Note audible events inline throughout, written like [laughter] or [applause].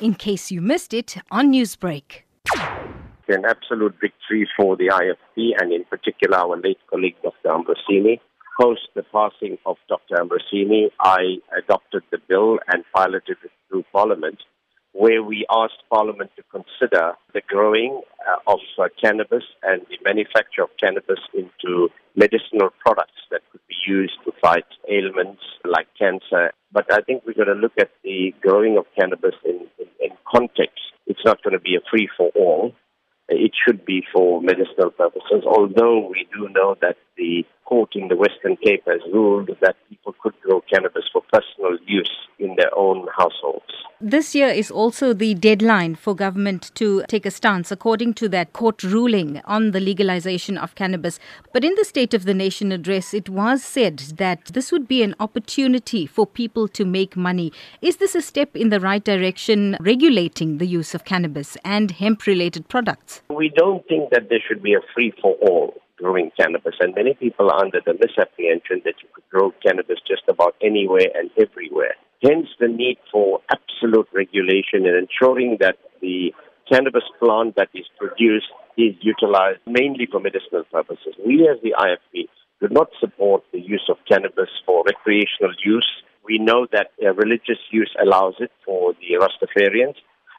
in case you missed it on Newsbreak. An absolute victory for the IFP and in particular our late colleague Dr. Ambrosini. Post the passing of Dr. Ambrosini, I adopted the bill and piloted it through Parliament where we asked Parliament to consider the growing uh, of uh, cannabis and the manufacture of cannabis into medicinal products that could be used to fight ailments like cancer. But I think we're going to look at the growing of cannabis in context. It's not going to be a free for all. It should be for medicinal purposes, although we do know that the court in the Western Cape has ruled that people could grow cannabis for personal use in their own households. This year is also the deadline for government to take a stance according to that court ruling on the legalization of cannabis. But in the State of the Nation address, it was said that this would be an opportunity for people to make money. Is this a step in the right direction, regulating the use of cannabis and hemp related products? We don't think that there should be a free for all growing cannabis, and many people are under the misapprehension that you could grow cannabis just about anywhere and everywhere. Hence the need for absolute regulation and ensuring that the cannabis plant that is produced is utilized mainly for medicinal purposes. We as the IFP do not support the use of cannabis for recreational use. We know that uh, religious use allows it for the Rastafarians.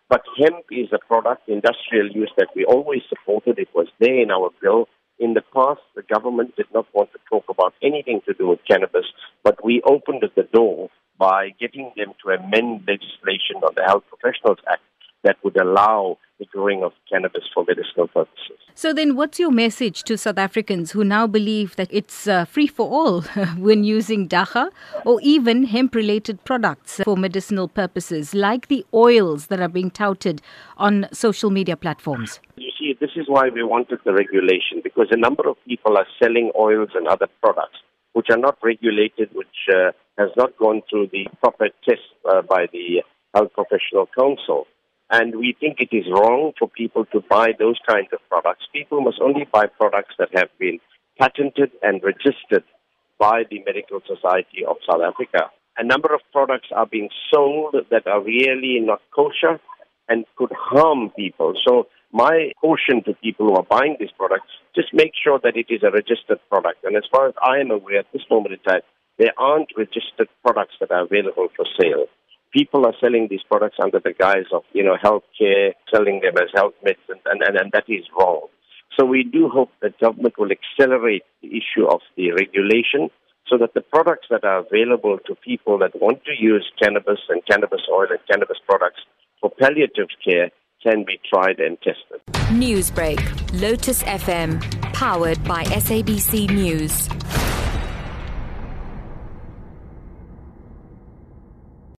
But hemp is a product, industrial use, that we always supported. It was there in our bill. In the past, the government did not want to talk about anything to do with cannabis, but we opened the door by getting them to amend legislation on the Health Professionals Act that would allow the growing of cannabis for medicinal purposes. So, then what's your message to South Africans who now believe that it's uh, free for all [laughs] when using dagga or even hemp related products for medicinal purposes, like the oils that are being touted on social media platforms? You see, this is why we wanted the regulation because a number of people are selling oils and other products which are not regulated, which uh, has not gone through the proper test uh, by the Health Professional Council. And we think it is wrong for people to buy those kinds of products. People must only buy products that have been patented and registered by the Medical Society of South Africa. A number of products are being sold that are really not kosher and could harm people. So my caution to people who are buying these products, just make sure that it is a registered product. And as far as I am aware at this moment in time, there aren't registered products that are available for sale. People are selling these products under the guise of, you know, healthcare, selling them as health medicine, and, and, and that is wrong. So we do hope that government will accelerate the issue of the regulation so that the products that are available to people that want to use cannabis and cannabis oil and cannabis products for palliative care can be tried and tested. Newsbreak, Lotus FM, powered by SABC News.